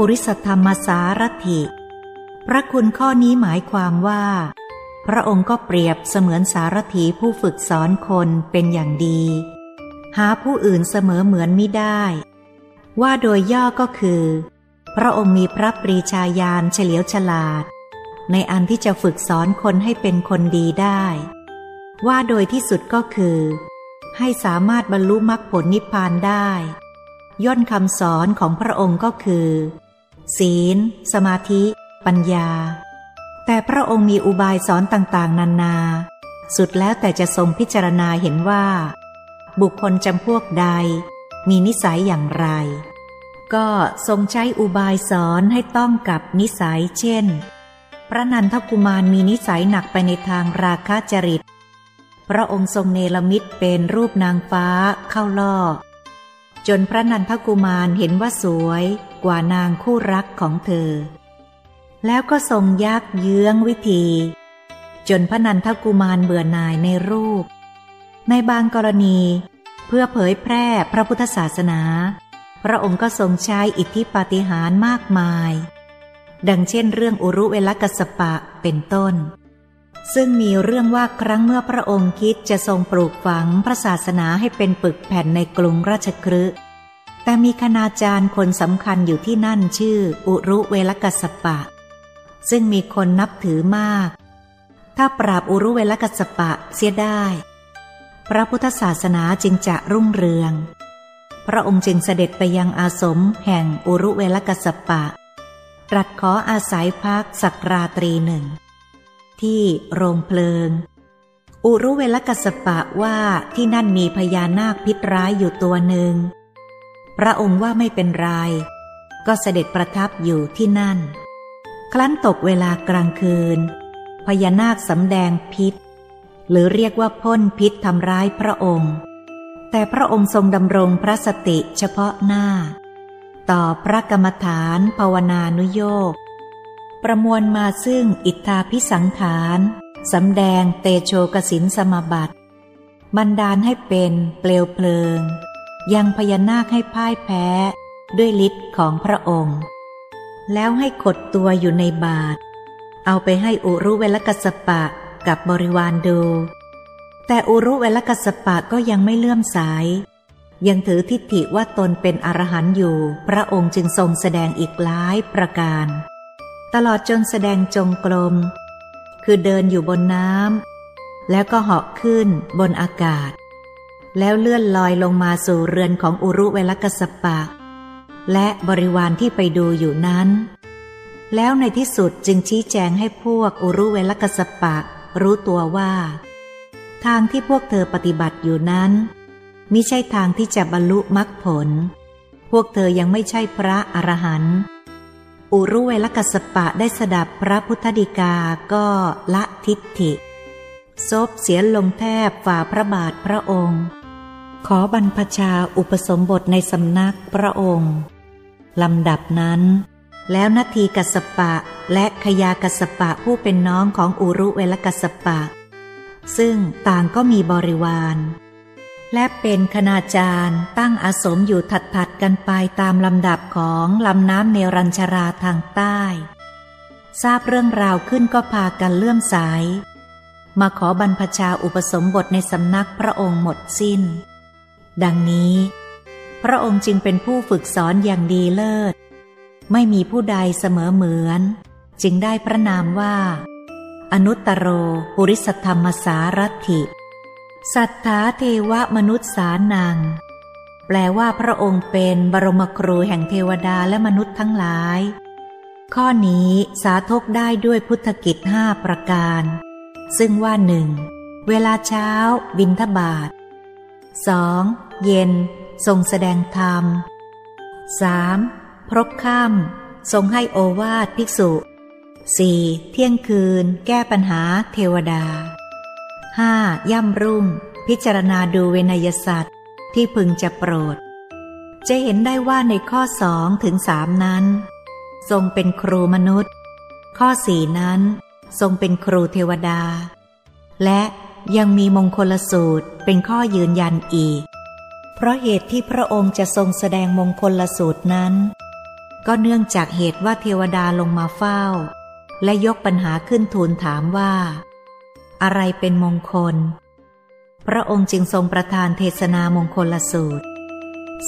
ปุริสธรรมสารถิ พระคุณข้อนี้หมายความว่า พระองค์ก็เปรียบเสมือนสารถีผู้ฝึกสอนคนเป็นอย่างดี หาผู้อื่นเสมอเหมือนไมิได้ ว่าโดยย่อก็คือ พระองค์มีพระปรีชาญาณเฉลียวฉลาด ในอันที่จะฝึกสอนคนให้เป็นคนดีได้ ว่าโดยที่สุดก็คือ ให้สามารถบรรลุมรรคผลนิพพานได้ย่นคำสอนของพระองค์ก็คือ ศีล สมาธิ ปัญญา แต่พระองค์มีอุบายสอนต่างๆ นานา สุดแล้วแต่จะทรงพิจารณาเห็นว่า บุคคลจำพวกใด มีนิสัยอย่างไร ก็ทรงใช้อุบายสอนให้ต้องกับนิสัยเช่น พระนันทกุมารมีนิสัยหนักไปในทางราคะจริต พระองค์ทรงเนรมิตเป็นรูปนางฟ้าเข้าล่อจนพระนันทกุมารเห็นว่าสวย กว่านางคู่รักของเธอ แล้วก็ทรงยักเยื้องวิธี จนพระนันทกุมารเบื่อหน่ายในรูป ในบางกรณีเพื่อเผยแพร่พระพุทธศาสนา พระองค์ก็ทรงใช้อิทธิปาฏิหาริย์มากมาย ดังเช่นเรื่องอุรุเวลกัสปะเป็นต้น ซึ่งมีเรื่องว่าครั้งเมื่อพระองค์คิดจะทรงปลูกฝังพระศาสนาให้เป็นปึกแผ่นในกรุงราชคฤห์ แต่มีคณาจารย์คนสำคัญอยู่ที่นั่นชื่อ อุรุเวลกัสปะ ซึ่งมีคนนับถือมาก ถ้าปราบอุรุเวลกัสปะเสียได้ พระพุทธศาสนาจึงจะรุ่งเรือง พระองค์จึงเสด็จไปยังอาสมแห่งอุรุเวลกัสปะ ตรัสขออาศัยพักสักราตรีหนึ่ง ที่โรงเพลิง อุรุเวลกัสปะว่าที่นั่นมีพญานาคพิษร้ายอยู่ตัวหนึ่ง พระองค์ว่าไม่เป็นไร ก็เสด็จประทับอยู่ที่นั่น ครั้นตกเวลากลางคืน พญานาคสำแดงพิษ หรือเรียกว่าพ่นพิษทำร้ายพระองค์ แต่พระองค์ทรงดำรงพระสติเฉพาะหน้า ต่อพระกรรมฐานภาวนานุโยกประมวลมาซึ่งอิทธาพิสังขารสำแดงเตโชกสินสมบัติ บันดาลให้เป็นเปลวเพลิง ยังพญานาคให้พ่ายแพ้ด้วยฤทธิ์ของพระองค์ แล้วให้ขดตัวอยู่ในบาท เอาไปให้อุรุเวลกัสปะกับบริวารดู แต่อุรุเวลกัสปะก็ยังไม่เลื่อมสาย ยังถือทิฏฐิว่าตนเป็นอรหันต์อยู่ พระองค์จึงทรงแสดงอีกหลายประการ ตลอดจนแสดงจงกรมคือเดินอยู่บนน้ำแล้วก็เหาะขึ้นบนอากาศ แล้วเลื่อนลอยลงมาสู่เรือนของอุรุเวลกัสปะ และบริวารที่ไปดูอยู่นั้น แล้วในที่สุดจึงชี้แจงให้พวกอุรุเวลกัสปะ รู้ตัวว่า ทางที่พวกเธอปฏิบัติอยู่นั้นมิใช่ทางที่จะบรรลุมรรคผล พวกเธอยังไม่ใช่พระอรหันต์อุรุเวลกัสปะได้สดับพระพุทธดีกาก็ละทิฏฐิซบเสียลงแทบฝ่าพระบาทพระองค์ ขอบรรพชาอุปสมบทในสำนักพระองค์ลำดับนั้น แล้วนาทีกัสปะและขยากัสปะผู้เป็นน้องของอุรุเวลกัสปะ ซึ่งต่างก็มีบริวาร และเป็นคณาจารย์ตั้งอาสมอยู่ถัดๆกันไปตามลำดับของลำน้ำเนรัญชราทางใต้ ทราบเรื่องราวขึ้นก็พากันเลื่อมสายมาขอบรรพชาอุปสมบทในสำนักพระองค์หมดสิ้น ดังนี้ พระองค์จึงเป็นผู้ฝึกสอนอย่างดีเลิศ ไม่มีผู้ใดเสมอเหมือน จึงได้พระนามว่า อนุตตโรปุริสธรรมสารถิสัทธาเทวมนุษย์สานัง แปลว่าพระองค์เป็นบรมครูแห่งเทวดาและมนุษย์ทั้งหลาย ข้อนี้สาธกได้ด้วยพุทธกิจห้าประการ ซึ่งว่าหนึ่งเวลาเช้าบินทบาท 2. เย็น ทรงแสดงธรรม 3. พรบค่ำทรงให้โอวาทภิกษุ 4. เที่ยงคืน แก้ปัญหาเทวดา 5. ย่ำรุ่ง พิจารณาดูเวนยสัตว์ที่พึงจะโปรด จะเห็นได้ว่าในข้อสองถึงสามนั้น ทรงเป็นครูมนุษย์ ข้อสี่นั้น ทรงเป็นครูเทวดา และยังมีมงคลสูตรเป็นข้อยืนยันอีก เพราะเหตุที่พระองค์จะทรงแสดงมงคลละสูตรนั้น ก็เนื่องจากเหตุว่าเทวดาลงมาเฝ้า และยกปัญหาขึ้นทูลถามว่า อะไรเป็นมงคล พระองค์จึงทรงประทานเทศนามงคลละสูตร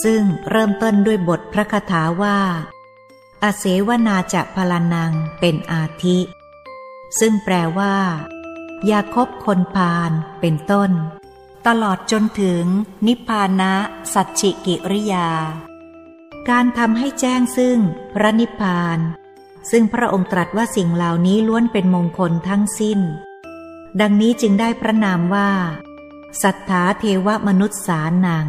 ซึ่งเริ่มต้นด้วยบทพระคาถาว่า อาเสวนาจะพลานังเป็นอาทิ ซึ่งแปลว่าอยาคบคนพาลเป็นต้น ตลอดจนถึงนิพพานะสัจฉิกิริยา การทำให้แจ้งซึ่งพระนิพพาน ซึ่งพระองค์ตรัสว่าสิ่งเหล่านี้ล้วนเป็นมงคลทั้งสิ้น ดังนี้จึงได้พระนามว่า สัทธาเทวมนุษย์สานัง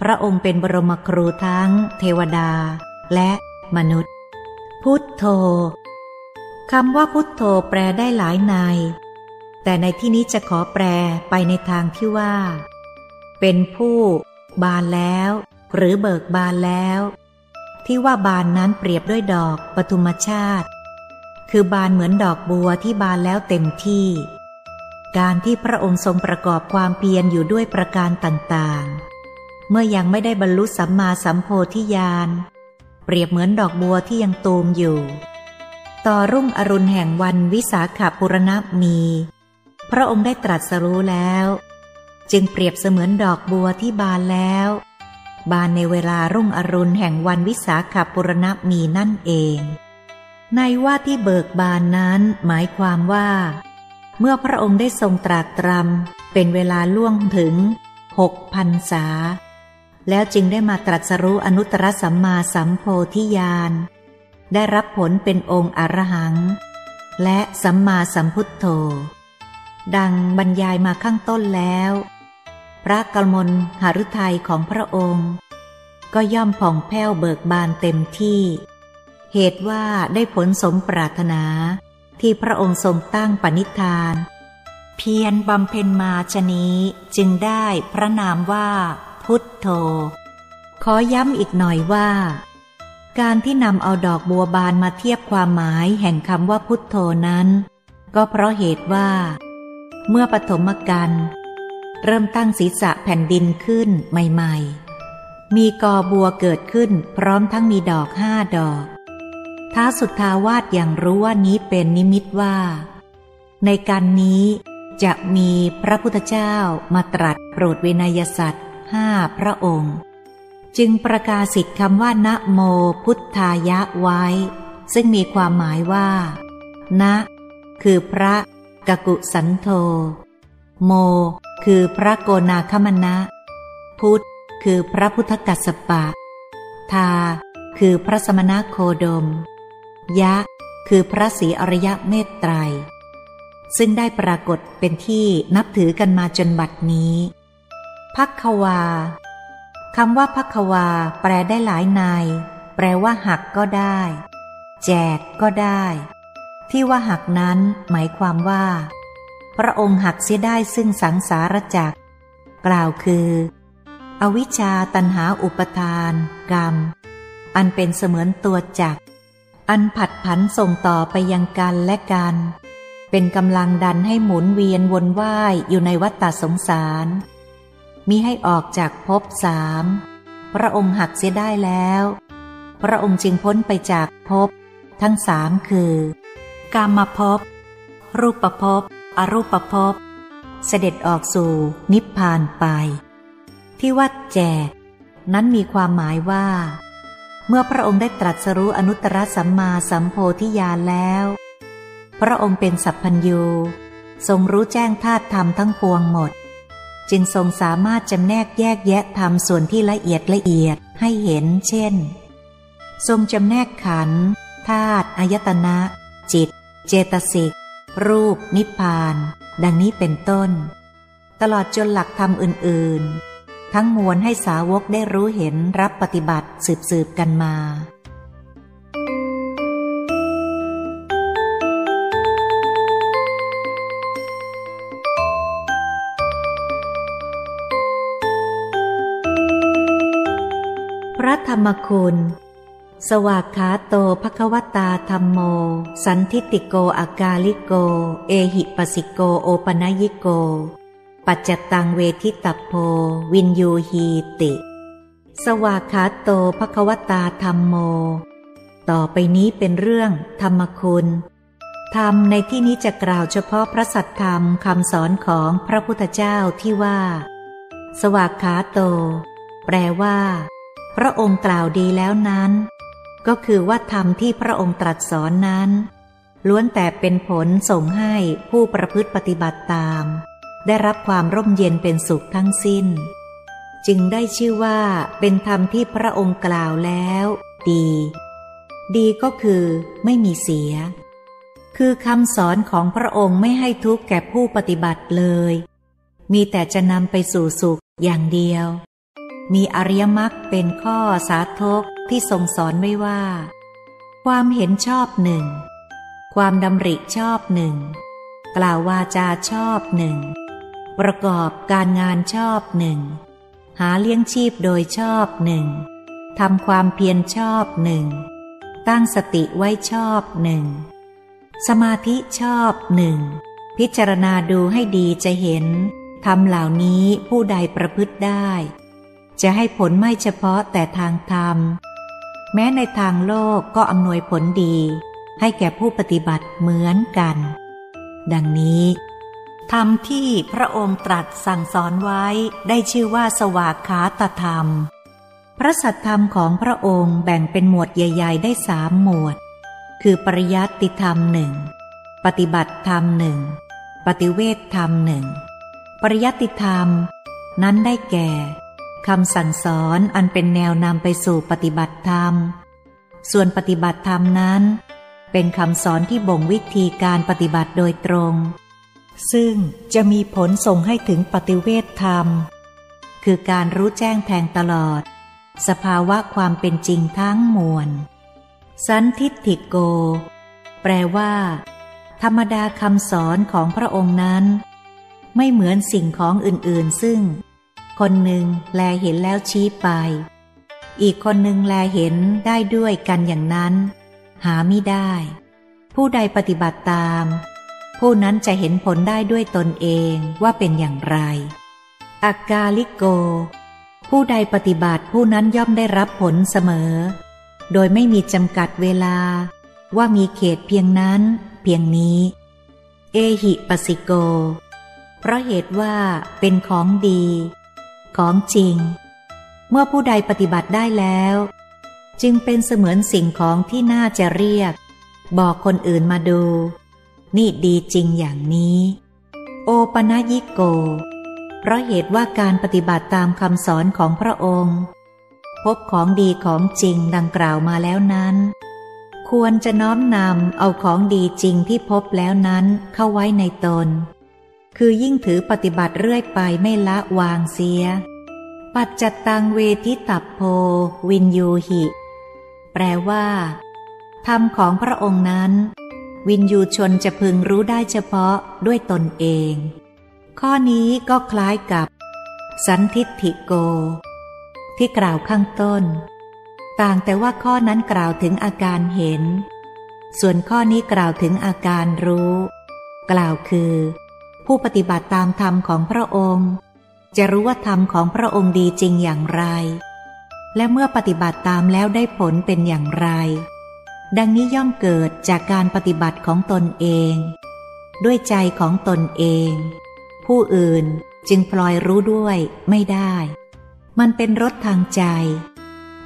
พระองค์เป็นบรมครูทั้ง เทวดา และมนุษย์ พุทโธคำว่าพุทโธแปลได้หลายใน แต่ในที่นี้จะขอแปลไปในทางที่ว่า เป็นผู้ บานแล้ว หรือเบิกบานแล้ว ที่ว่าบานนั้นเปรียบด้วยดอกปทุมชาติ คือบานเหมือนดอกบัวที่บานแล้วเต็มที่ การที่พระองค์ทรงประกอบความเพียรอยู่ด้วยประการต่างๆ เมื่อยังไม่ได้บรรลุสัมมาสัมโพธิญาณเปรียบเหมือนดอกบัวที่ยังตูมอยู่ ต่อรุ่งอรุณแห่งวันวิสาขบุรณะมี พระองค์ได้ตรัสรู้แล้ว จึงเปรียบเสมือนดอกบัวที่บานแล้ว บานในเวลารุ่งอรุณแห่งวันวิสาขบุรณะมีนั่นเอง ในว่าที่เบิกบานนั้นหมายความว่า เมื่อพระองค์ได้ทรงตรากตรำเป็นเวลาล่วงถึงหกพันษา แล้วจึงได้มาตรัสรู้อนุตตรสัมมาสัมโพธิญาณได้รับผลเป็นองค์อรหัง และสัมมาสัมพุทโธ ดังบรรยายมาข้างต้นแล้ว พระกมลหฤทัยของพระองค์ ก็ย่อมผ่องแผ้วเบิกบานเต็มที่ เหตุว่าได้ผลสมปรารถนาที่พระองค์ทรงตั้งปณิธาน เพียรบำเพ็ญมาชนี้จึงได้พระนามว่า พุทโธ ขอย้ำอีกหน่อยว่า การที่นำเอาดอกบัวบานมาเทียบความหมายแห่งคำว่าพุทโธนั้น ก็เพราะเหตุว่า เมื่อปฐมกันเริ่มตั้งศีรษะแผ่นดินขึ้นใหม่ๆ มีกอบัวเกิดขึ้นพร้อมทั้งมีดอกห้าดอก ท้าสุดทาวาสอย่างรู้ว่านี้เป็นนิมิตว่า ในการนี้จะมีพระพุทธเจ้ามาตรัสโปรดเวนยสัตว์ห้าพระองค์ จึงประกาศสิทธิ์คำว่านะโมพุทธายะไว้ ซึ่งมีความหมายว่า นะ คือพระ กกุสันโธ โม คือพระโกนาคมณะ พุทธ คือพระพุทธกัสสปะ ทา คือพระสมณโคดม ยะ คือพระศรีอริยะเมตไตร ซึ่งได้ปรากฏเป็นที่นับถือกันมาจนบัดนี้พักวาคำว่าพักวา แปลได้หลายนาย แปลว่าหักก็ได้ แจกก็ได้ ที่ว่าหักนั้นหมายความว่า พระองค์หักเสียได้ซึ่งสังสารจักกล่าวคือ อวิชชาตันหาอุปทาน กรรม อันเป็นเสมือนตัวจักอันผัดผันส่งต่อไปยังกันและกัน เป็นกำลังดันให้หมุนเวียนวนว่ายอยู่ในวัฏฏสงสาร มิให้ออกจากภพสามพระองค์หักเสียได้แล้ว พระองค์จึงพ้นไปจากภพทั้งสามคือ กามภพ รูปภพ อรูปภพ เสด็จออกสู่นิพพานไป ที่วัดแจก นั้นมีความหมายว่า เมื่อพระองค์ได้ตรัสรู้อนุตตรสัมมาสัมโพธิญาณแล้ว พระองค์เป็นสัพพัญญูทรงรู้แจ้งธาตุธรรมทั้งปวงหมด จึงทรงสามารถจำแนกแยกแยะธรรมส่วนที่ละเอียดละเอียดให้เห็น เช่น ทรงจำแนกขันธ์ธาตุอายตนะ จิต เจตสิก รูป นิพพาน ดังนี้เป็นต้น ตลอดจนหลักธรรมอื่น ๆ ทั้งมวลให้สาวกได้รู้เห็นรับปฏิบัติสืบๆกันมาพระธรรมคุณ สวากขาโตภควตาธรรมโม สันทิฏฐิโกอะกาลิโก เอหิปัสสิโกโอปนยิโก ปัจจัตตังเวทิตัพโพ วิญญูหีติ สวากขาโตภควตาธรรมโม ต่อไปนี้เป็นเรื่องธรรมคุณ ธรรมในที่นี้จะกล่าวเฉพาะพระสัทธรรมคำสอนของพระพุทธเจ้าที่ว่า สวากขาโต แปลว่า พระองค์กล่าวดีแล้วนั้น ก็คือว่าธรรมที่พระองค์ตรัสสอนนั้น ล้วนแต่เป็นผลส่งให้ผู้ประพฤติปฏิบัติตาม ได้รับความร่มเย็นเป็นสุขทั้งสิ้น จึงได้ชื่อว่าเป็นธรรมที่พระองค์กล่าวแล้ว ดี ดีก็คือไม่มีเสีย คือคำสอนของพระองค์ไม่ให้ทุกข์แก่ผู้ปฏิบัติเลย มีแต่จะนำไปสู่สุขอย่างเดียว มีอริยมรรคเป็นข้อสาธก ที่ทรงสอนไว้ว่า ความเห็นชอบหนึ่ง ความดำริชอบหนึ่ง กล่าววาจาชอบหนึ่ง ประกอบการงานชอบหนึ่ง หาเลี้ยงชีพโดยชอบหนึ่งทำความเพียรชอบหนึ่ง ตั้งสติไว้ชอบหนึ่ง สมาธิชอบหนึ่ง พิจารณาดูให้ดีจะเห็นทำเหล่านี้ผู้ใดประพฤติได้ จะให้ผลไม่เฉพาะแต่ทางธรรม แม้ในทางโลกก็อำนวยผลดี ให้แก่ผู้ปฏิบัติเหมือนกัน ดังนี้ธรรมที่พระองค์ตรัสสั่งสอนไว้ได้ชื่อว่าสวากขาตธรรม พระสัทธรรมของพระองค์แบ่งเป็นหมวดใหญ่ ๆ ได้สามหมวด คือปริยัติธรรมหนึ่งปฏิบัติธรรมหนึ่งปฏิเวทธรรมหนึ่งปริยัติธรรม นั้นได้แก่ คำสั่งสอนอันเป็นแนวนำไปสู่ปฏิบัติธรรม ส่วนปฏิบัติธรรมนั้น เป็นคำสอนที่บ่งวิธีการปฏิบัติโดยตรง ซึ่งจะมีผลส่งให้ถึงปฏิเวทธรรม คือการรู้แจ้งแทงตลอด สภาวะความเป็นจริงทั้งมวล สันทิฏฐิโก แปลว่า ธรรมดาคำสอนของพระองค์นั้น ไม่เหมือนสิ่งของอื่นๆ ซึ่ง คนหนึ่งแลเห็นแล้วชี้ไป อีกคนหนึ่งแลเห็นได้ด้วยกันอย่างนั้น หาไม่ได้ ผู้ใดปฏิบัติตาม ผู้นั้นจะเห็นผลได้ด้วยตนเองว่าเป็นอย่างไร อากาลิโก ผู้ใดปฏิบัติผู้นั้นย่อมได้รับผลเสมอ โดยไม่มีจำกัดเวลา ว่ามีเขตเพียงนั้น เพียงนี้ เอหิปสิโก เพราะเหตุว่าเป็นของดี ของจริง เมื่อผู้ใดปฏิบัติได้แล้ว จึงเป็นเสมือนสิ่งของที่น่าจะเรียก บอกคนอื่นมาดู นี่ดีจริงอย่างนี้ โอปนยิโก เพราะเหตุว่าการปฏิบัติตามคำสอนของพระองค์ พบของดีของจริงดังกล่าวมาแล้วนั้น ควรจะน้อมนำเอาของดีจริงที่พบแล้วนั้นเข้าไว้ในตน คือยิ่งถือปฏิบัติเรื่อยไปไม่ละวางเสีย ปัจจตังเวทิตับโพ วินยูหิ แปลว่า ธรรมของพระองค์นั้น วินยูชนจะพึงรู้ได้เฉพาะด้วยตนเอง ข้อนี้ก็คล้ายกับ สันทิฏฐิโก ที่กล่าวข้างต้น ต่างแต่ว่าข้อนั้นกล่าวถึงอาการเห็น ส่วนข้อนี้กล่าวถึงอาการรู้ กล่าวคือ ผู้ปฏิบัติตามธรรมของพระองค์ จะรู้ว่าธรรมของพระองค์ดีจริงอย่างไร และเมื่อปฏิบัติตามแล้วได้ผลเป็นอย่างไร ดังนี้ย่อมเกิดจากการปฏิบัติของตนเอง ด้วยใจของตนเอง ผู้อื่นจึงพลอยรู้ด้วยไม่ได้ มันเป็นรสทางใจ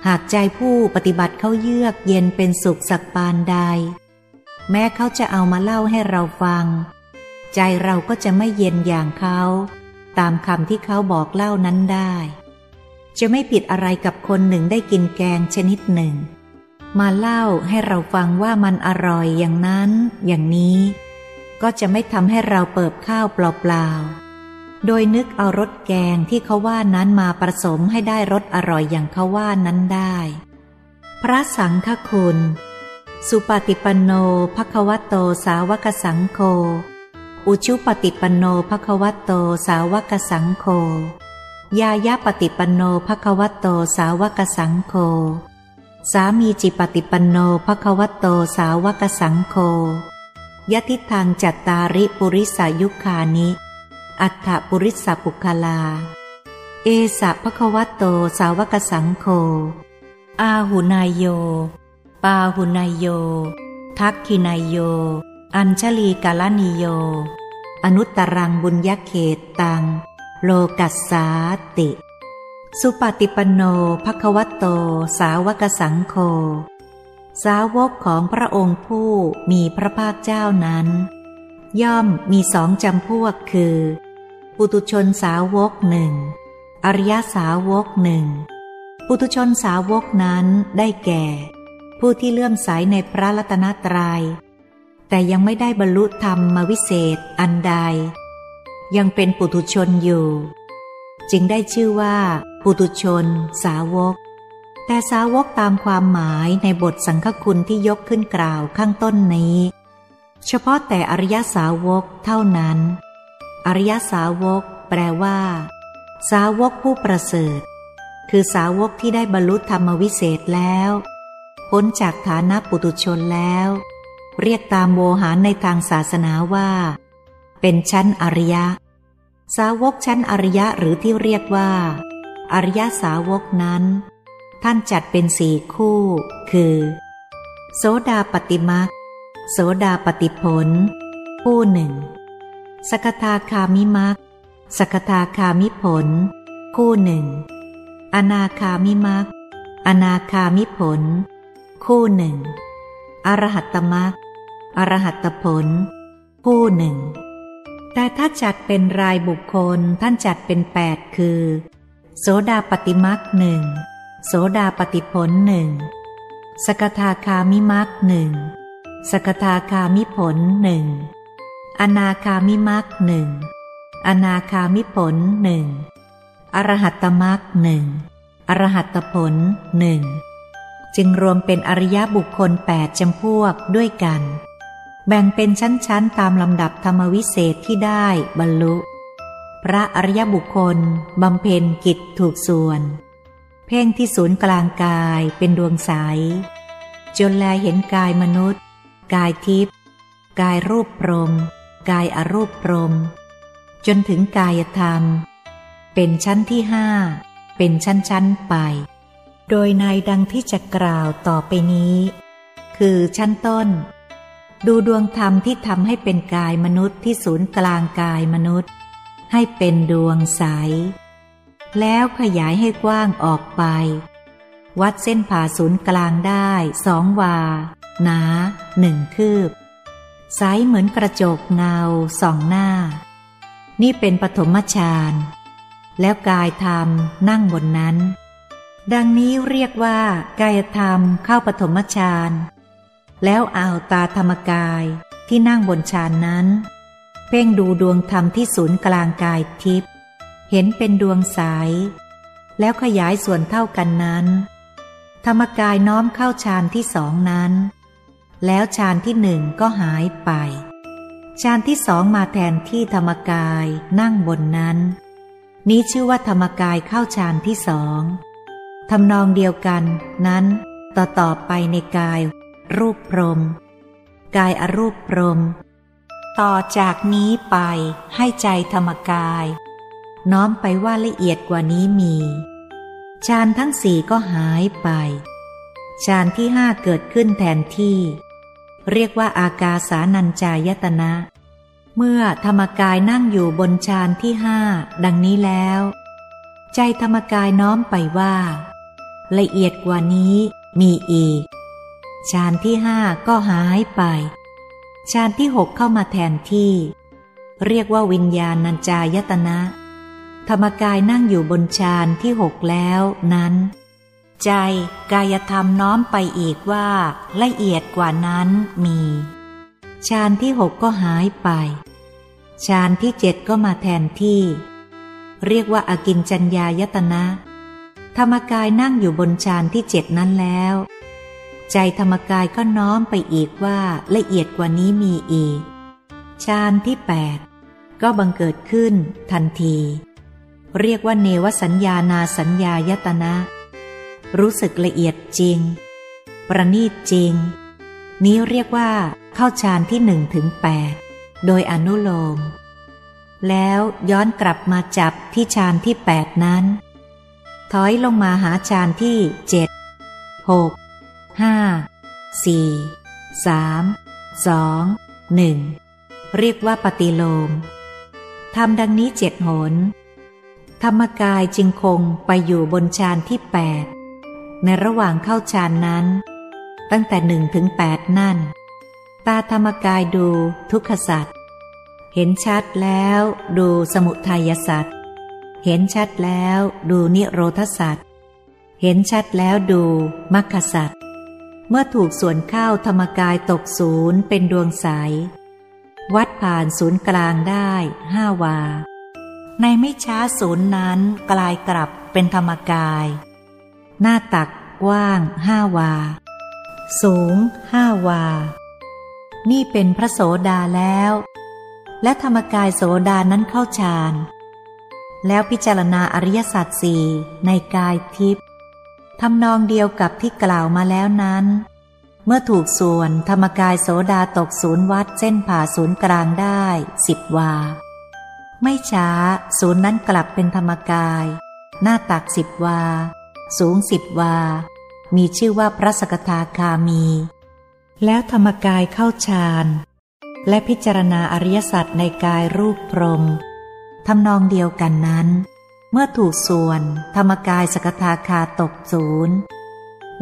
หากใจผู้ปฏิบัติเขาเยือกเย็นเป็นสุขสักปานใด แม้เขาจะเอามาเล่าให้เราฟัง ใจเราก็จะไม่เย็นอย่างเขา ตามคำที่เขาบอกเล่านั้นได้ จะไม่ผิดอะไรกับคนหนึ่งได้กินแกงชนิดหนึ่ง มาเล่าให้เราฟังว่ามันอร่อยอย่างนั้น อย่างนี้ ก็จะไม่ทำให้เราเปิบข้าวเปล่าๆ โดยนึกเอารสแกงที่เขาว่านั้นมาผสมให้ได้รสอร่อยอย่างเขาว่านั้นได้ พระสังฆคุณ สุปฏิปันโนภควโตสาวกสังโฆ อุชุปฏิปันโนภควโตสาวกสังโฆยายาปฏิปันโนภควโตสาวกสังโฆสามีจิปฏิปันโนภควโตสาวกสังโฆยติทางจัตตาริปุริสายุคานิ อัฏฐปุริสปุคลา เอสะภควโตสาวกสังโฆอาหุนายโย ปาหุนายโย ทักขินายโย อัญชลีกาลนิโย อนุตตรังบุญยเขตตัง โลกัสสาติ สุปฏิปโนภควโต สาวกสังโฆ สาวกของพระองค์ผู้มีพระภาคเจ้านั้น ย่อมมีสองจำพวกคือ ปุตุชนสาวกหนึ่ง อริยสาวกหนึ่ง ปุตุชนสาวกนั้นได้แก่ ผู้ที่เลื่อมใสในพระรัตนตรยัย แต่ยังไม่ได้บรรลุธรรมมวิเศษอันใด ยังเป็นปุตุชนอยู่ จึงได้ชื่อว่าปุตุชน สาวก แต่สาวกตามความหมายในบทสังฆคุณที่ยกขึ้นกล่าวข้างต้นนี้ เฉพาะแต่อริยสาวกเท่านั้น อริยสาวก แปลว่า สาวกผู้ประเสริฐ คือสาวกที่ได้บรรลุธรรมวิเศษแล้ว พ้นจากฐานะปุตุชนแล้ว เรียกตามโวหารในทางศาสนาว่า เป็นชั้นอริยะ สาวกชั้นอริยะหรือที่เรียกว่า อริยสาวกนั้น ท่านจัดเป็นสี่คู่ คือ โสดาปฏิมักโสดาปฏิผล คู่หนึ่ง สกทาคามิมักสกทาคามิผล คู่หนึ่ง อนาคามิมักอนาคามิผล คู่หนึ่ง อรหัตตมัก อรหัตตผล คู่หนึ่ง แต่ถ้าจัดเป็นรายบุคคลท่านจัดเป็นแปดคือ โสดาปฏิมักหนึ่งโสดาปฏิผลหนึ่งสกทาคามิมักหนึ่งสกทาคามิผลหนึ่งอนาคามิมักหนึ่งอนาคามิผลหนึ่งอรหัตมักหนึ่งอรหัตตผลหนึ่งจึงรวมเป็นอริยบุคคลแปดจำพวกด้วยกัน แบ่งเป็นชั้นๆ ตามลำดับธรรมวิเศษที่ได้บรรลุ พระอริยบุคคลบำเพ็ญกิจถูกส่วน เพ่งที่ศูนย์กลางกายเป็นดวงใส จนแลเห็นกายมนุษย์ กายทิพย์กายรูปพรม กายอรูปพรม จนถึงกายธรรม เป็นชั้นที่ห้า เป็นชั้นๆ ไป โดยในดังที่จะกล่าวต่อไปนี้ คือชั้นต้น ดูดวงธรรมที่ทำให้เป็นกายมนุษย์ที่ศูนย์กลางกายมนุษย์ ให้เป็นดวงใส แล้วขยายให้กว้างออกไป วัดเส้นผ่าศูนย์กลางได้สองวา หนาหนึ่งคืบ ใสเหมือนกระจกเงาสองหน้า นี่เป็นปฐมฌานแล้วกายธรรมนั่งบนนั้น ดังนี้เรียกว่ากายธรรมเข้าปฐมฌาน แล้วเอาตาธรรมกายที่นั่งบนฌานนั้น เพ่งดูดวงธรรมที่ศูนย์กลางกายทิพย์เห็นเป็นดวงใสแล้วขยายส่วนเท่ากันนั้น ธรรมกายน้อมเข้าฌานที่สองนั้น แล้วฌานที่หนึ่งก็หายไปฌานที่สองมาแทนที่ธรรมกายนั่งบนนั้น นี้ชื่อว่าธรรมกายเข้าฌานที่สองทำนองเดียวกันนั้น ต่อต่อไปในกาย รูปพรม กายอรูปพรม ต่อจากนี้ไปให้ใจธรรมกาย น้อมไปว่าละเอียดกว่านี้มีฌานทั้งสี่ก็หายไปฌานที่ห้าเกิดขึ้นแทนที่ เรียกว่าอากาสานัญจายตนะ เมื่อธรรมกายนั่งอยู่บนฌานที่ห้าดังนี้แล้ว ใจธรรมกายน้อมไปว่า ละเอียดกว่านี้มีอีก ฌานที่ห้าก็หายไป ฌานที่หกเข้ามาแทนที่ เรียกว่าวิญญาณัญจายตนะ ธรรมกายนั่งอยู่บนฌานที่หกแล้วนั้น ใจกายธรรมน้อมไปอีกว่าละเอียดกว่านั้นมีฌานที่หกก็หายไปฌานที่เจ็ดก็มาแทนที่ เรียกว่าอากินจัญญายตนะ ธรรมกายนั่งอยู่บนฌานที่เจ็ดนั้นแล้ว ใจธรรมกายก็น้อมไปอีกว่าละเอียดกว่านี้มีอีก ฌานที่แปดก็บังเกิดขึ้น ทันที เรียกว่าเนวสัญญานาสัญญายตนะ รู้สึกละเอียดจริง ประณีตจริง นี้เรียกว่าเข้าฌานที่หนึ่งถึงแปดโดยอนุโลม แล้วย้อนกลับมาจับที่ฌานที่แปดนั้น ถอยลงมาหาฌานที่เจ็ดหก ห้าสี่สามสองหนึ่งเรียกว่าปฏิโลมทำดังนี้เจ็ดหน ธรรมกายจึงคงไปอยู่บนฌานที่แปดในระหว่างเข้าฌานนั้น ตั้งแต่หนึ่งถึงแปดนั่น ตาธรรมกายดูทุกขสัตว์เห็นชัดแล้วดูสมุทัยสัตว์เห็นชัดแล้วดูนิโรธสัตว์เห็นชัดแล้วดูมรรคสัตว์ มื่อถูกส่วนเข้าธรรมกายตกศูนย์เป็นดวงใส วัดผ่านศูนย์กลางได้ห้าวา ในไม่ช้าศูนย์นั้นกลายกลับเป็นธรรมกาย หน้าตักกว้างห้าวา สูงห้าวา นี่เป็นพระโสดาแล้ว และธรรมกายโสดานั้นเข้าฌานแล้วพิจารณาอริยสัจสี่ในกายทิพย์ ทำนองเดียวกับที่กล่าวมาแล้วนั้น เมื่อถูกส่วนธรรมกายโสดาตกศูนย์วัดเส้นผ่าศูนย์กลางได้สิบวา ไม่ช้าศูนย์นั้นกลับเป็นธรรมกาย หน้าตักสิบวา สูงสิบวา มีชื่อว่าพระสกทาคามี แล้วธรรมกายเข้าฌานและพิจารณาอริยสัจในกายรูปพรมทำนองเดียวกันนั้น เมื่อถูกส่วน ธรรมกายสกทาคาตกศูนย์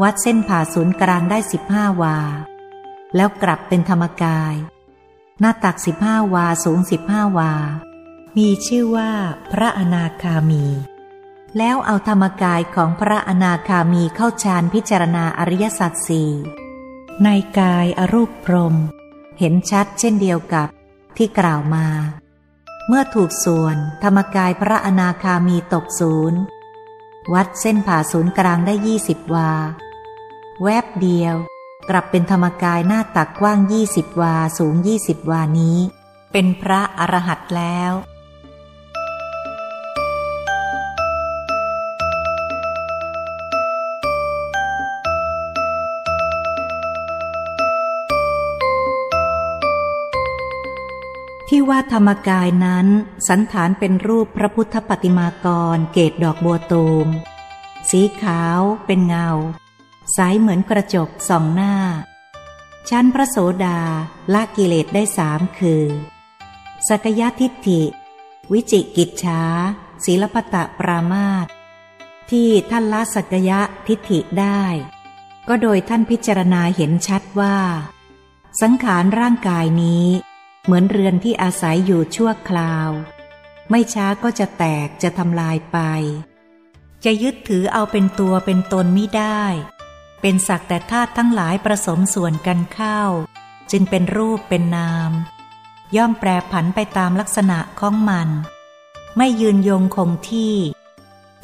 วัดเส้นผ่าศูนย์กลางได้สิบห้าวา แล้วกลับเป็นธรรมกาย หน้าตักสิบห้าวาสูงสิบห้าวา มีชื่อว่าพระอนาคามี แล้วเอาธรรมกายของพระอนาคามีเข้าฌานพิจารณาอริยสัจสี่ในกายอรูปพรม เห็นชัดเช่นเดียวกับที่กล่าวมา เมื่อถูกส่วนธรรมกายพระอนาคามีตกศูนย์ วัดเส้นผ่าศูนย์กลางได้ยี่สิบวา แวบเดียว กลับเป็นธรรมกายหน้าตักกว้างยี่สิบวาสูงยี่สิบวานี้ เป็นพระอรหันต์แล้ว ที่ว่าธรรมกายนั้น สันฐานเป็นรูปพระพุทธปฏิมากร เกตดอกบัวตูม สีขาวเป็นเงาใสเหมือนกระจกสองหน้า ชั้นพระโสดาละกิเลสได้สามคือสกยทิฏฐิ วิจิกิจฉาศีลปตะปรามาตที่ท่านละสกยะทิฏฐิได้ ก็โดยท่านพิจารณาเห็นชัดว่า สังขารร่างกายนี้ เหมือนเรือนที่อาศัยอยู่ชั่วคราว ไม่ช้าก็จะแตกจะทำลายไป จะยึดถือเอาเป็นตัวเป็นตนไม่ได้ เป็นสักแต่ธาตุทั้งหลายผสมส่วนกันเข้า จึงเป็นรูปเป็นนาม ย่อมแปรผันไปตามลักษณะของมัน ไม่ยืนยงคงที่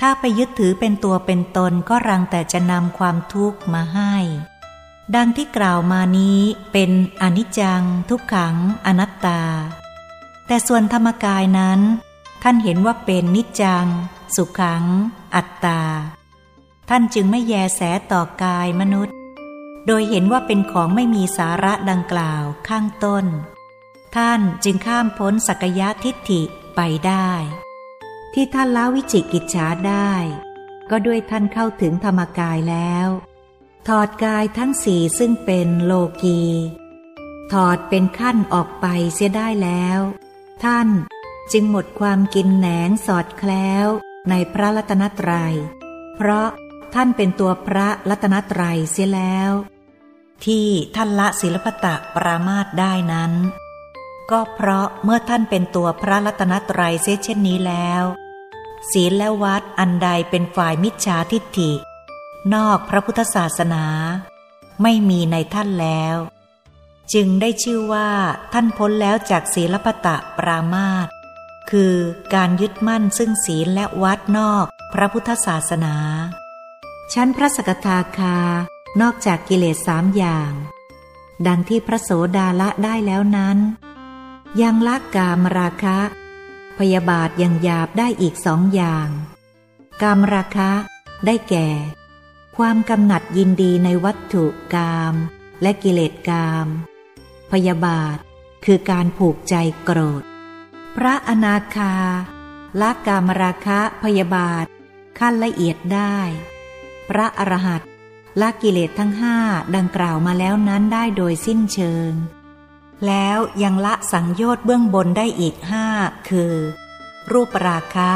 ถ้าไปยึดถือเป็นตัวเป็นตนก็รังแต่จะนำความทุกข์มาให้ ดังที่กล่าวมานี้เป็นอนิจจัง ทุกขัง อนัตตา แต่ส่วนธรรมกายนั้น ท่านเห็นว่าเป็นนิจจัง สุขัง อัตตา ท่านจึงไม่แยแสต่อกายมนุษย์ โดยเห็นว่าเป็นของไม่มีสาระดังกล่าวข้างต้น ท่านจึงข้ามพ้นสักยะทิฏฐิไปได้ ที่ท่านละวิจิกิจฉาได้ ก็ด้วยท่านเข้าถึงธรรมกายแล้ว ถอดกายทั้งสี่ซึ่งเป็นโลกี ถอดเป็นขั้นออกไปเสียได้แล้ว ท่านจึงหมดความกินแหนงสอดแคล้วในพระรัตนตรยัย เพราะท่านเป็นตัวพระรัตนตรัยเสียแล้ว ที่ท่านละศิลปตะปรามาตได้นั้น ก็เพราะเมื่อท่านเป็นตัวพระรัตนตรัยเสียเช่นนี้แล้ว ศีลและวัดอันใดเป็นฝ่ายมิจฉาทิฏฐิ นอกพระพุทธศาสนา ไม่มีในท่านแล้ว จึงได้ชื่อว่าท่านพ้นแล้วจากศีลปตะปรามาตคือการยึดมั่นซึ่งศีลและวัดนอกพระพุทธศาสนา ชั้นพระสกทาคา นอกจากกิเลสสามอย่าง ดังที่พระโสดาละได้แล้วนั้น ยังละกามราคะ พยาบาทยังหยาบได้อีกสองอย่าง กามราคะได้แก่ ความกำหนัดยินดีในวัตถุกาม และกิเลสกาม พยาบาท คือการผูกใจโกรธ พระอนาคาละกามราคะพยาบาท ขั้นละเอียดได้ พระอรหัตละกิเลสทั้งห้าดังกล่าวมาแล้วนั้นได้โดยสิ้นเชิง แล้วยังละสังโยชน์เบื้องบนได้อีกห้าคือ รูปราคะ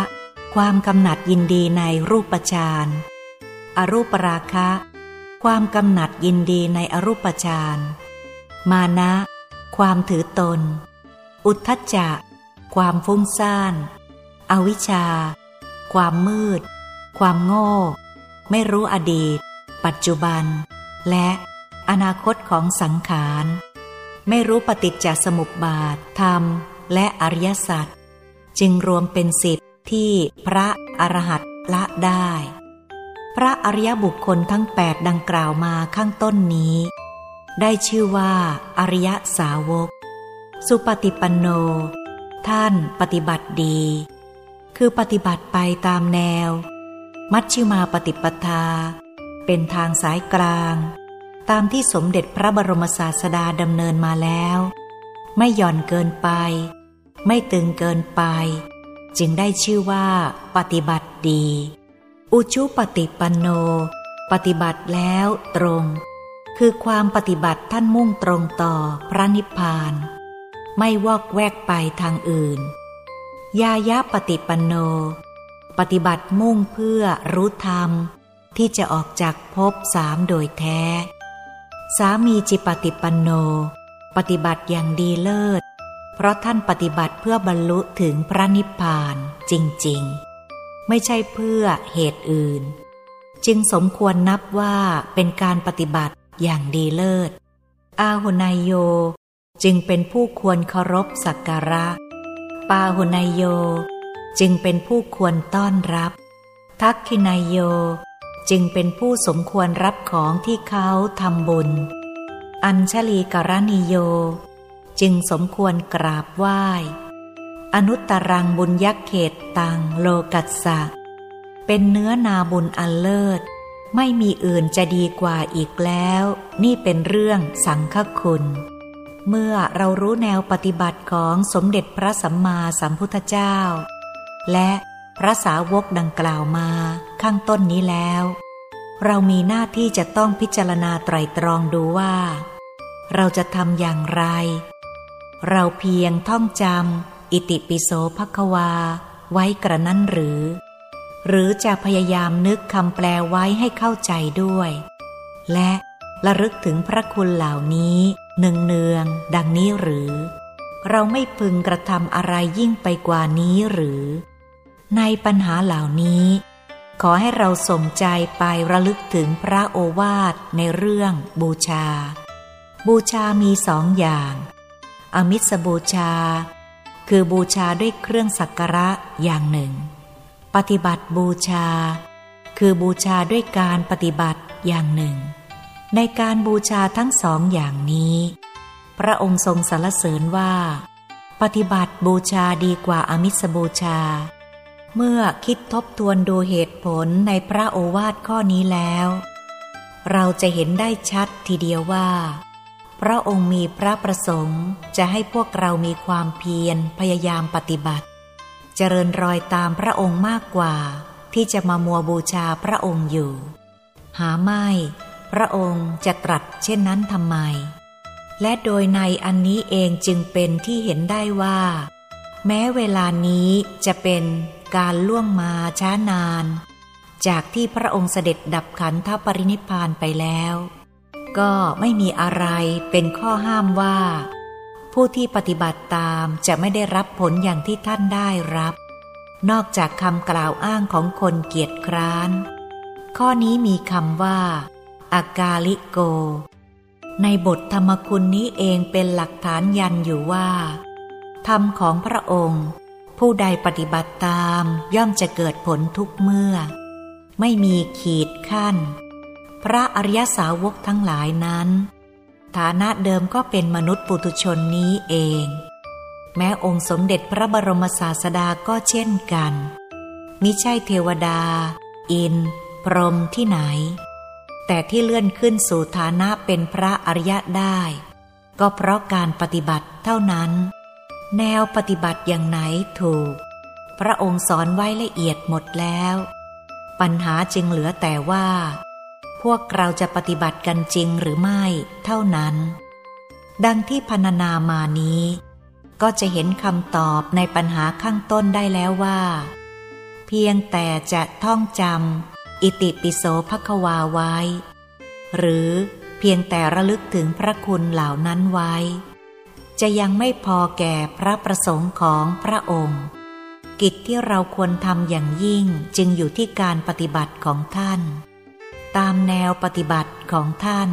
ความกำหนัดยินดีในรูปฌาน อรูปราคะ ความกำหนัดยินดีในอรูปฌาน มานะ ความถือตน อุทธัจจะ ความฟุ้งซ่าน อวิชชา ความมืด ความโง่ ไม่รู้อดีต ปัจจุบัน และอนาคตของสังขาร ไม่รู้ปฏิจจสมุปบาท ธรรม และอริยสัจ จึงรวมเป็นสิบที่พระอรหัตละได้ พระอริยบุคคลทั้งแปดดังกล่าวมาข้างต้นนี้ ได้ชื่อว่า อริยสาวก สุปฏิปันโน ท่านปฏิบัติดี คือปฏิบัติไปตามแนว มัชชิมาปฏิปทา เป็นทางสายกลาง ตามที่สมเด็จพระบรมศาสดาดำเนินมาแล้ว ไม่หย่อนเกินไป ไม่ตึงเกินไป จึงได้ชื่อว่า ปฏิบัติดี อุชุปฏิปันโน ปฏิบัติแล้วตรง คือความปฏิบัติท่านมุ่งตรงต่อพระนิพพาน ไม่วอกแวกไปทางอื่น ยายะปฏิปันโน ปฏิบัติมุ่งเพื่อรู้ธรรม ที่จะออกจากภพสามโดยแท้ สามีจิปฏิปันโน ปฏิบัติอย่างดีเลิศ เพราะท่านปฏิบัติเพื่อบรรลุถึงพระนิพพานจริง ๆ ไม่ใช่เพื่อเหตุอื่น จึงสมควรนับว่าเป็นการปฏิบัติอย่างดีเลิศ อาหุนายโย จึงเป็นผู้ควรเคารพสักการะ ปาหุนายโย จึงเป็นผู้ควรต้อนรับ ทักขินายโย จึงเป็นผู้สมควรรับของที่เขาทำบุญ อัญชลีกรณิโย จึงสมควรกราบไหว้ อนุตตรังบุญยักเขตตังโลกัสสะ เป็นเนื้อนาบุญอันเลิศ ไม่มีอื่นจะดีกว่าอีกแล้ว นี่เป็นเรื่องสังฆคุณ เมื่อเรารู้แนวปฏิบัติของสมเด็จพระสัมมาสัมพุทธเจ้า และพระสาวกดังกล่าวมาข้างต้นนี้แล้ว เรามีหน้าที่จะต้องพิจารณาไตรตรองดูว่า เราจะทำอย่างไร เราเพียงท่องจำ อิติปิโสภควา ไว้กระนั้นหรือ หรือจะพยายามนึกคำแปลไว้ให้เข้าใจด้วย และระลึกถึงพระคุณเหล่านี้เนืองดังนี้หรือ เราไม่พึงกระทำอะไรยิ่งไปกว่านี้หรือ ในปัญหาเหล่านี้ ขอให้เราสมใจไประลึกถึงพระโอวาทในเรื่องบูชา บูชามีสองอย่าง อมิสบูชา คือบูชาด้วยเครื่องสักการะอย่างหนึ่ง ปฏิบัติบูชา คือบูชาด้วยการปฏิบัติอย่างหนึ่ง ในการบูชาทั้งสองอย่างนี้ พระองค์ทรงสรรเสริญว่า ปฏิบัติบูชาดีกว่าอมิสบูชา เมื่อคิดทบทวนดูเหตุผลในพระโอวาทข้อนี้แล้ว เราจะเห็นได้ชัดทีเดียวว่า พระองค์มีพระประสงค์จะให้พวกเรามีความเพียรพยายามปฏิบัติ เจริญรอยตามพระองค์มากกว่า ที่จะมามัวบูชาพระองค์อยู่ หาไม่ พระองค์จะตรัสเช่นนั้นทำไม และโดยในอันนี้เองจึงเป็นที่เห็นได้ว่า แม้เวลานี้จะเป็นการล่วงมาช้านาน จากที่พระองค์เสด็จดับขันธปรินิพพานไปแล้ว ก็ไม่มีอะไรเป็นข้อห้ามว่า ผู้ที่ปฏิบัติตามจะไม่ได้รับผลอย่างที่ท่านได้รับ นอกจากคำกล่าวอ้างของคนเกียจคร้าน ข้อนี้มีคำว่า อากาลิโก ในบทธรรมคุณนี้เองเป็นหลักฐานยันอยู่ว่า ธรรมของพระองค์ ผู้ใดปฏิบัติตามย่อมจะเกิดผลทุกเมื่อ ไม่มีขีดขั้น พระอริยสาวกทั้งหลายนั้น ฐานะเดิมก็เป็นมนุษย์ปุถุชนนี้เอง แม้องค์สมเด็จพระบรมศาสดาก็เช่นกันมิใช่เทวดา อิน พรหมที่ไหน แต่ที่เลื่อนขึ้นสู่ฐานะเป็นพระอริยะได้ ก็เพราะการปฏิบัติเท่านั้น แนวปฏิบัติอย่างไหนถูก พระองค์สอนไว้ละเอียดหมดแล้ว ปัญหาจึงเหลือแต่ว่า พวกเราจะปฏิบัติกันจริงหรือไม่เท่านั้น ดังที่พรรณนามานี้ ก็จะเห็นคำตอบในปัญหาข้างต้นได้แล้วว่า เพียงแต่จะท่องจำอิติปิโสภควาไว้ หรือเพียงแต่ระลึกถึงพระคุณเหล่านั้นไว้ จะยังไม่พอแก่พระประสงค์ของพระองค์ กิจที่เราควรทำอย่างยิ่งจึงอยู่ที่การปฏิบัติของท่าน ตามแนวปฏิบัติของท่าน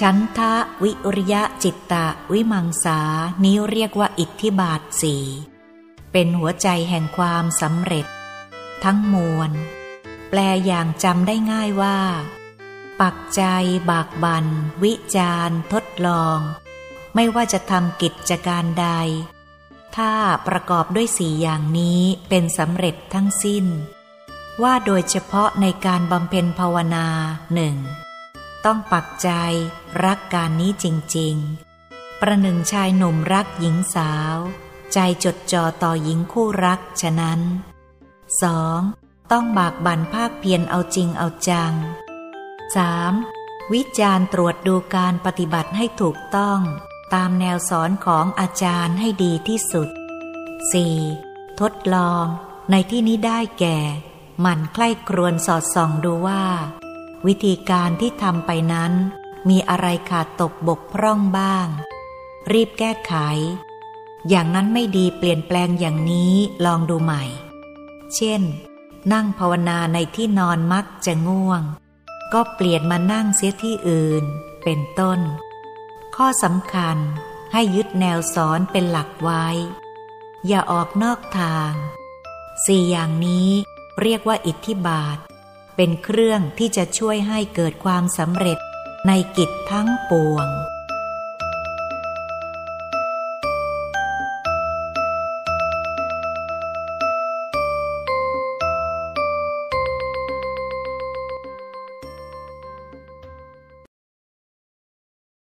ฉันทะวิริยะจิตตะวิมังสานี้เรียกว่าอิทธิบาทสี่เป็นหัวใจแห่งความสำเร็จ ทั้งมวล แปลอย่างจำได้ง่ายว่า ปักใจบากบัน วิจารทดลอง ไม่ว่าจะทำกิจการใด ถ้าประกอบด้วยสี่อย่างนี้เป็นสำเร็จทั้งสิ้น ว่าโดยเฉพาะในการบำเพ็ญภาวนาหนึ่งต้องปักใจรักการนี้จริง ๆ ประหนึ่งชายหนุ่มรักหญิงสาว ใจจดจ่อต่อหญิงคู่รักฉะนั้น 2. ต้องบากบั่นภาคเพียรเอาจริงเอาจัง 3. วิจารณ์ตรวจดูการปฏิบัติให้ถูกต้อง ตามแนวสอนของอาจารย์ให้ดีที่สุด 4. ทดลองในที่นี้ได้แก่ มันใคร่ครวญสอดส่องดูว่า วิธีการที่ทำไปนั้น มีอะไรขาดตกบกพร่องบ้าง รีบแก้ไข อย่างนั้นไม่ดีเปลี่ยนแปลงอย่างนี้ลองดูใหม่ เช่น นั่งภาวนาในที่นอนมักจะง่วง ก็เปลี่ยนมานั่งเสียที่อื่น เป็นต้น ข้อสำคัญให้ยึดแนวสอนเป็นหลักไว้ อย่าออกนอกทาง สี่อย่างนี้ เรียกว่าอิทธิบาท เป็นเครื่องที่จะช่วยให้เกิดความสำเร็จในกิจทั้งปวง